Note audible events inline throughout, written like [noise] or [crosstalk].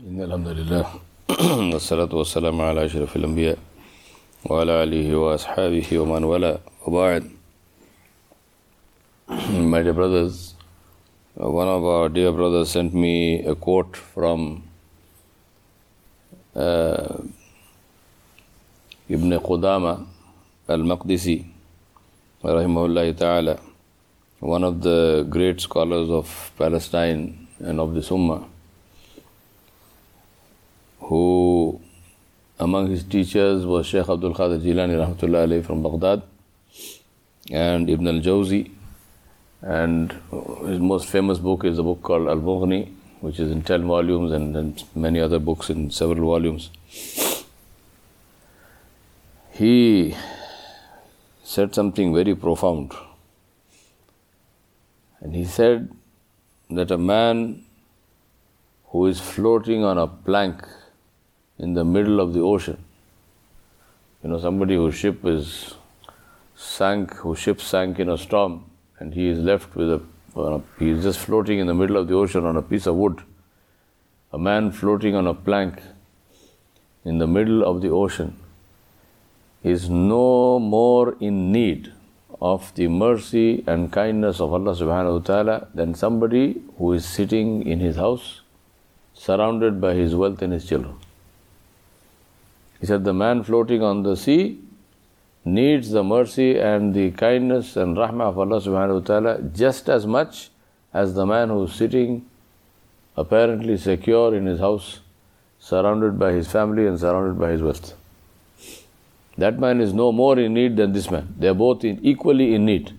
إن الحمد لله والصلاة والسلام على أشرف الأنبياء وعلى آله وأصحابه ومن والاه وبعد My dear brothers, one of our dear brothers sent me a quote from uh, Ibn Qudama al-Maqdisi rahimahullah ta'ala one of the great scholars of Palestine and of the Ummah who among his teachers was Sheikh Abdul Qadir Jilani rahmatullah alayhi from Baghdad and Ibn al-Jawzi and his most famous book is a book called Al-Mughni which is in 10 volumes and, and many other books in several volumes. He said something very profound. And he said that a man who is floating on a plank in the middle of the ocean, you know, somebody whose ship is sank, whose ship sank in a storm, and he is left with a, he is just floating in the middle of the ocean on a piece of wood. A man floating on a plank in the middle of the ocean is no more in need of the mercy and kindness of Allah subhanahu wa ta'ala than somebody who is sitting in his house surrounded by his wealth and his children. He said, The man floating on the sea needs the mercy and the kindness and rahmah of Allah subhanahu wa ta'ala just as much as the man who is sitting apparently secure in his house, surrounded by his family and surrounded by his wealth. That man is no more in need than this man. They are both in, equally in need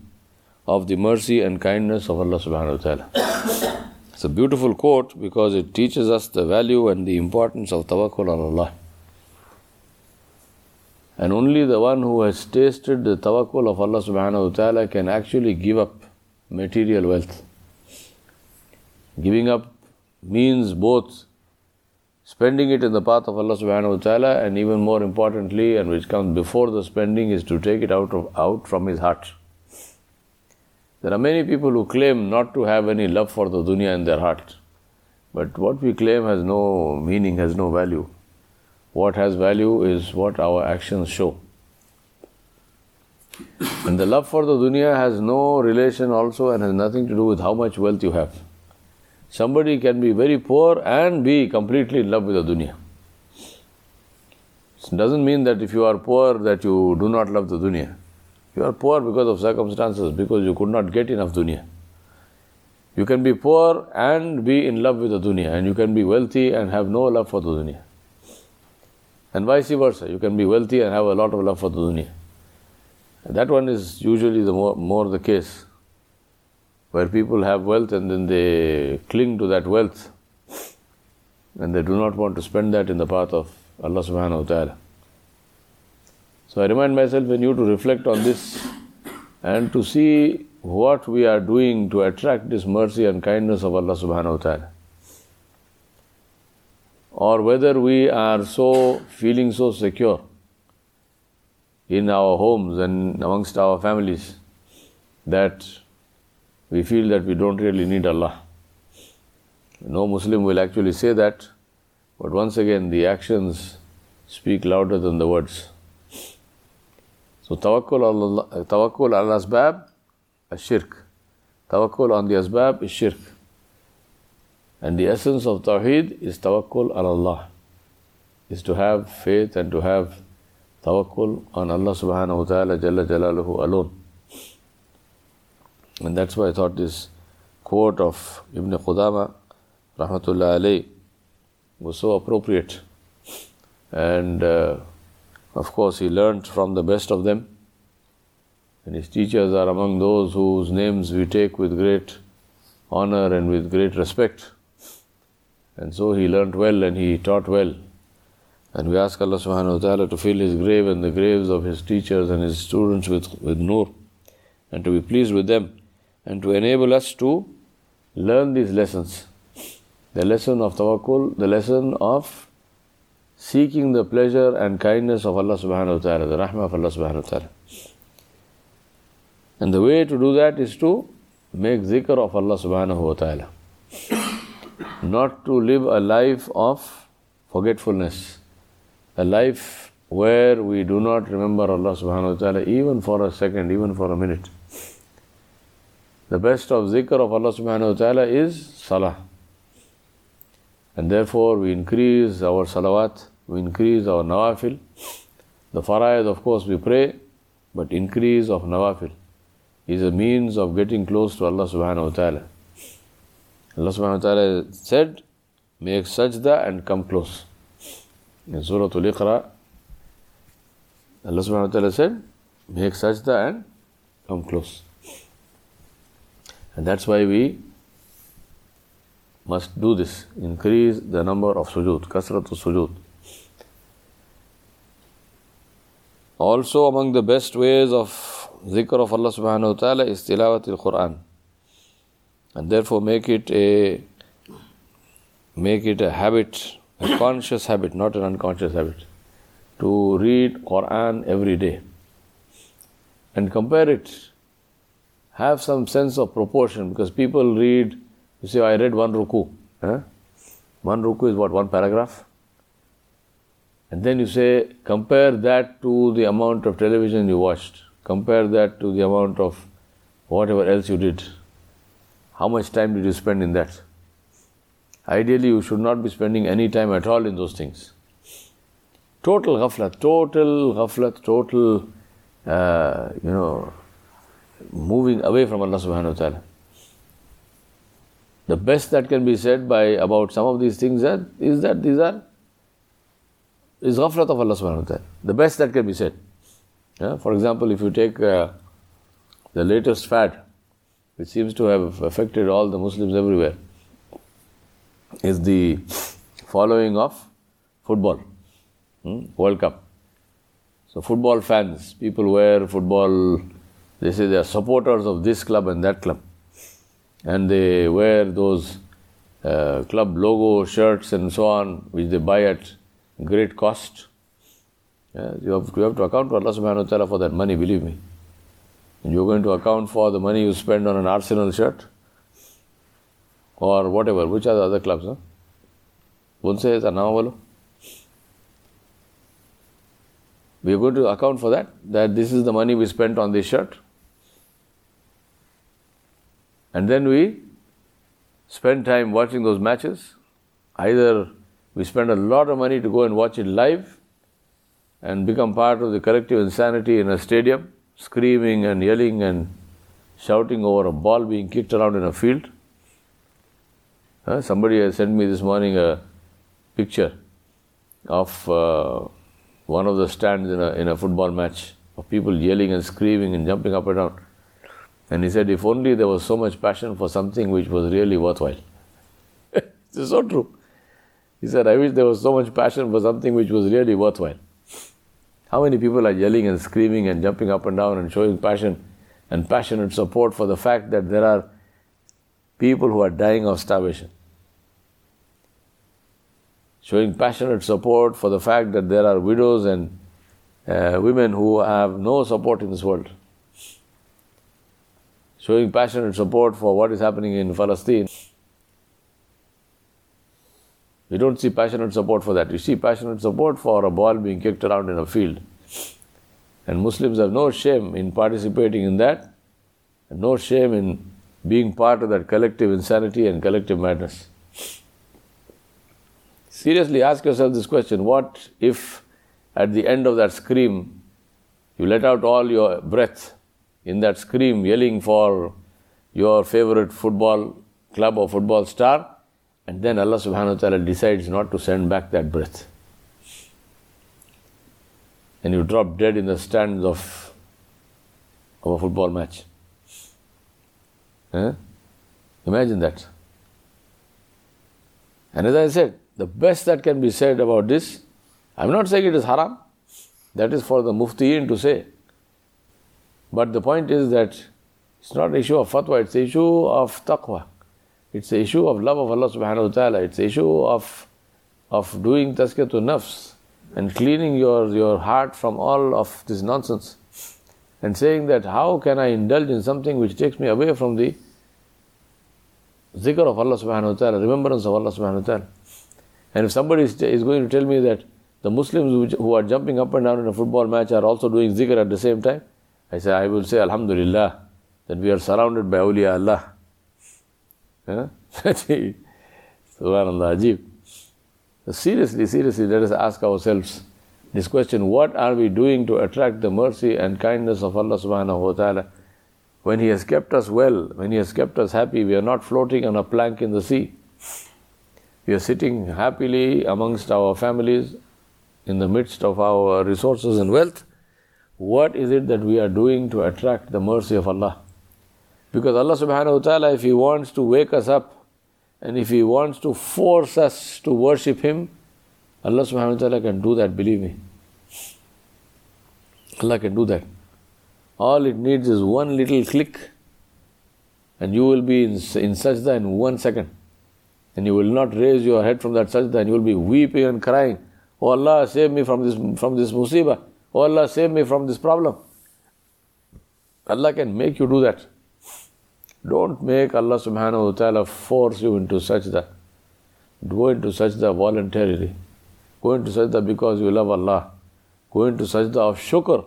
of the mercy and kindness of Allah subhanahu wa ta'ala. it's a beautiful quote because it teaches us the value and the importance of tawakkul on Allah. And only the one who has tasted the tawakkul of Allah subhanahu wa ta'ala can actually give up material wealth. Giving up means both spending it in the path of Allah subhanahu wa ta'ala and even more importantly and which comes before the spending is to take it out of out from his heart. There are many people who claim not to have any love for the dunya in their heart. But what we claim has no meaning, has no value. What has value is what our actions show. And the love for the dunya has no relation also and has nothing to do with how much wealth you have. Somebody can be very poor and be completely in love with the dunya. It doesn't mean that if you are poor that you do not love the dunya. You are poor because of circumstances, because you could not get enough dunya. You can be poor and be in love with the dunya, and you can be wealthy and have no love for the dunya. And vice versa, you can be wealthy and have a lot of love for the dunya. That one is usually the more, more the case, where people have wealth and then they cling to that wealth and they do not want to spend that in the path of Allah subhanahu wa ta'ala. So I remind myself and you to reflect on this and to see what we are doing to attract this mercy and kindness of Allah subhanahu wa ta'ala. Or whether we are so feeling so secure in our homes and amongst our families that we feel that we don't really need Allah. No Muslim will actually say that, but once again, the actions speak louder than the words. So, tawakkul Allah, tawakkul al asbab is shirk. Tawakkul on the asbab is shirk. And the essence of Tawheed is tawakkul on Allah, is to have faith and to have tawakkul on Allah subhanahu wa ta'ala jalla jalaluhu alone. And that's why I thought this quote of Ibn Qudama, rahmatullah alayh, was so appropriate. And uh, of course, he learnt from the best of them. And his teachers are among those whose names we take with great honor and with great respect. And so he learnt well and he taught well. And we ask Allah subhanahu wa ta'ala to fill his grave and the graves of his teachers and his students with, with nur and to be pleased with them and to enable us to learn these lessons. The lesson of tawakkul, the lesson of seeking the pleasure and kindness of Allah subhanahu wa ta'ala, the rahmah of Allah subhanahu wa ta'ala. And the way to do that is to make zikr of Allah subhanahu wa ta'ala. Not to live a life of forgetfulness, a life where we do not remember Allah subhanahu wa ta'ala even for a second, even for a minute. The best of zikr of Allah subhanahu wa ta'ala is salah. And therefore we increase our salawat, we increase our nawafil. The faraid, of course, we pray, but increase of nawafil is a means of getting close to Allah subhanahu wa ta'ala. Allah subhanahu wa ta'ala said, make sajda and come close. In Surah Al-Iqra, Allah subhanahu wa ta'ala said, make sajda and come close. And that's why we must do this, increase the number of sujood, kasratu sujood. Also among the best ways of zikr of Allah subhanahu wa ta'ala is tilawat al-Quran. And therefore make it a make it a habit, a conscious habit, not an unconscious habit, to read Quran every day. And compare it. Have some sense of proportion because people read, you say, I read one ruku. Huh? One ruku is what, one paragraph? And then you say, compare that to the amount of television you watched. Compare that to the amount of whatever else you did. How much time did you spend in that? Ideally, you should not be spending any time at all in those things. Total ghaflat, total ghaflat, total, uh, you know, moving away from Allah subhanahu wa ta'ala. The best that can be said by about some of these things is that these are is ghaflat of Allah subhanahu wa ta'ala. The best that can be said. Yeah? For example, if you take uh, the latest fad, which seems to have affected all the Muslims everywhere, is the following of football, hmm? World Cup. So, football fans, people wear football, they say they are supporters of this club and that club. And they wear those uh, club logo shirts and so on, which they buy at great cost. Yeah, you, have, you have to account to Allah subhanahu wa ta'ala for that money, believe me. You're going to account for the money you spend on an Arsenal shirt or whatever, which are the other clubs? Huh? Once says, We are going to account for that, that this is the money we spent on this shirt. And then we spend time watching those matches. Either we spend a lot of money to go and watch it live and become part of the collective insanity in a stadium screaming and yelling and shouting over a ball being kicked around in a field. Uh, somebody has sent me this morning a picture of uh, one of the stands in a, in a football match of people yelling and screaming and jumping up and down. And he said, if only there was so much passion for something which was really worthwhile. [laughs] it's so true. He said, I wish there was so much passion for something which was really worthwhile. How many people are yelling and screaming and jumping up and down and showing passion and passionate support for the fact that there are people who are dying of starvation? Showing passionate support for the fact that there are widows and uh, women who have no support in this world. Showing passionate support for what is happening in Palestine. Don't see passionate support for that. You see passionate support for a ball being kicked around in a field. And Muslims have no shame in participating in that, and no shame in being part of that collective insanity and collective madness. Seriously ask yourself this question what if at the end of that scream you let out all your breath in that scream, yelling for your favorite football club or football star? And then Allah subhanahu wa ta'ala decides not to send back that breath. And you drop dead in the stands of, of a football match. Huh? Imagine that. And as I said, the best that can be said about this, I'm not saying it is haram. That is for the muftiyin to say. But the point is that it's not an issue of fatwa, it's an issue of taqwa. It's the issue of love of Allah subhanahu wa ta'ala. It's the issue of, of doing tazkiyatun nafs and cleaning your, your heart from all of this nonsense. And saying that how can I indulge in something which takes me away from the zikr of Allah subhanahu wa ta'ala, remembrance of Allah subhanahu wa ta'ala. And if somebody is is going to tell me that the Muslims who are jumping up and down in a football match are also doing zikr at the same time, I say, I will say, Alhamdulillah, that we are surrounded by awliya Allah. Subhanallah, [laughs] Ajib. Seriously, seriously, let us ask ourselves this question what are we doing to attract the mercy and kindness of Allah subhanahu wa ta'ala? When He has kept us well, when He has kept us happy, we are not floating on a plank in the sea. We are sitting happily amongst our families, in the midst of our resources and wealth. What is it that we are doing to attract the mercy of Allah? Because Allah subhanahu wa ta'ala, if He wants to wake us up and if He wants to force us to worship Him, Allah subhanahu wa ta'ala can do that, believe me. Allah can do that. All it needs is one little click and you will be in, in sajda in one second. And you will not raise your head from that sajda and you will be weeping and crying. Oh Allah, save me from this, from this musibah. Oh Allah, save me from this problem. Allah can make you do that. Don't make Allah subhanahu wa ta'ala force you into sajda. Go into sajda voluntarily. Go into sajda because you love Allah. Go into sajda of shukr.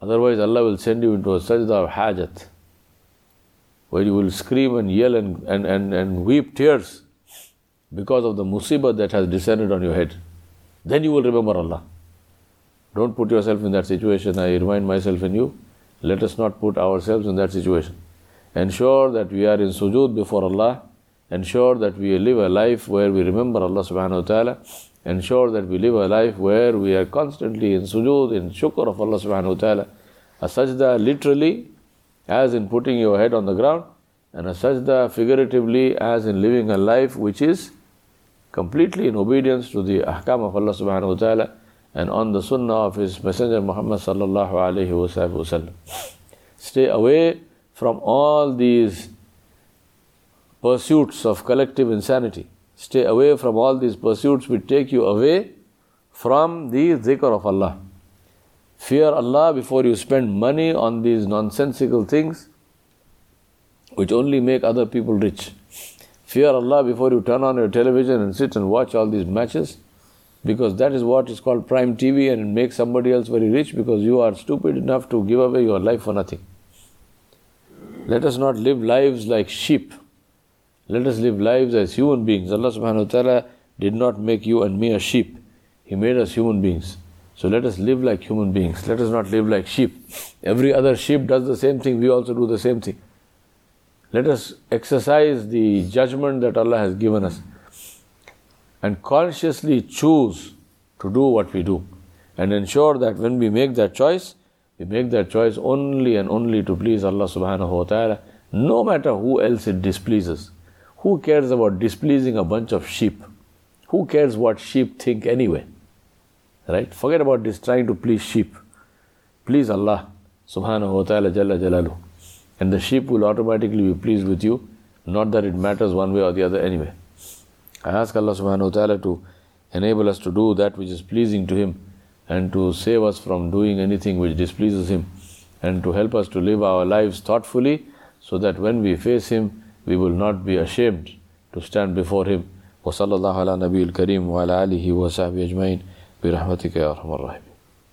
Otherwise, Allah will send you into a sajda of hajat, where you will scream and yell and, and, and, and weep tears because of the musibah that has descended on your head. Then you will remember Allah. Don't put yourself in that situation. I remind myself and you, let us not put ourselves in that situation. Ensure that we are in sujood before Allah. Ensure that we live a life where we remember Allah subhanahu wa ta'ala. Ensure that we live a life where we are constantly in sujood, in shukr of Allah subhanahu wa ta'ala. A sajda literally, as in putting your head on the ground, and a sajda figuratively, as in living a life which is completely in obedience to the ahkam of Allah subhanahu wa ta'ala and on the sunnah of His Messenger Muhammad sallallahu alayhi wa sallam. Stay away from all these pursuits of collective insanity. Stay away from all these pursuits which take you away from the zikr of Allah. Fear Allah before you spend money on these nonsensical things which only make other people rich. Fear Allah before you turn on your television and sit and watch all these matches because that is what is called prime TV and it makes somebody else very rich because you are stupid enough to give away your life for nothing. Let us not live lives like sheep. Let us live lives as human beings. Allah subhanahu wa ta'ala did not make you and me a sheep. He made us human beings. So let us live like human beings. Let us not live like sheep. Every other sheep does the same thing, we also do the same thing. Let us exercise the judgment that Allah has given us and consciously choose to do what we do and ensure that when we make that choice, we make that choice only and only to please Allah subhanahu wa ta'ala, no matter who else it displeases. Who cares about displeasing a bunch of sheep? Who cares what sheep think anyway? Right? Forget about this trying to please sheep. Please Allah subhanahu wa ta'ala jalla jalalu. And the sheep will automatically be pleased with you, not that it matters one way or the other anyway. I ask Allah subhanahu wa ta'ala to enable us to do that which is pleasing to Him and to save us from doing anything which displeases Him and to help us to live our lives thoughtfully so that when we face Him, we will not be ashamed to stand before Him. وصلى الله على نبي الكريم وعلى آله وصحبه أجمعين برحمتك يا أرحم الراحمين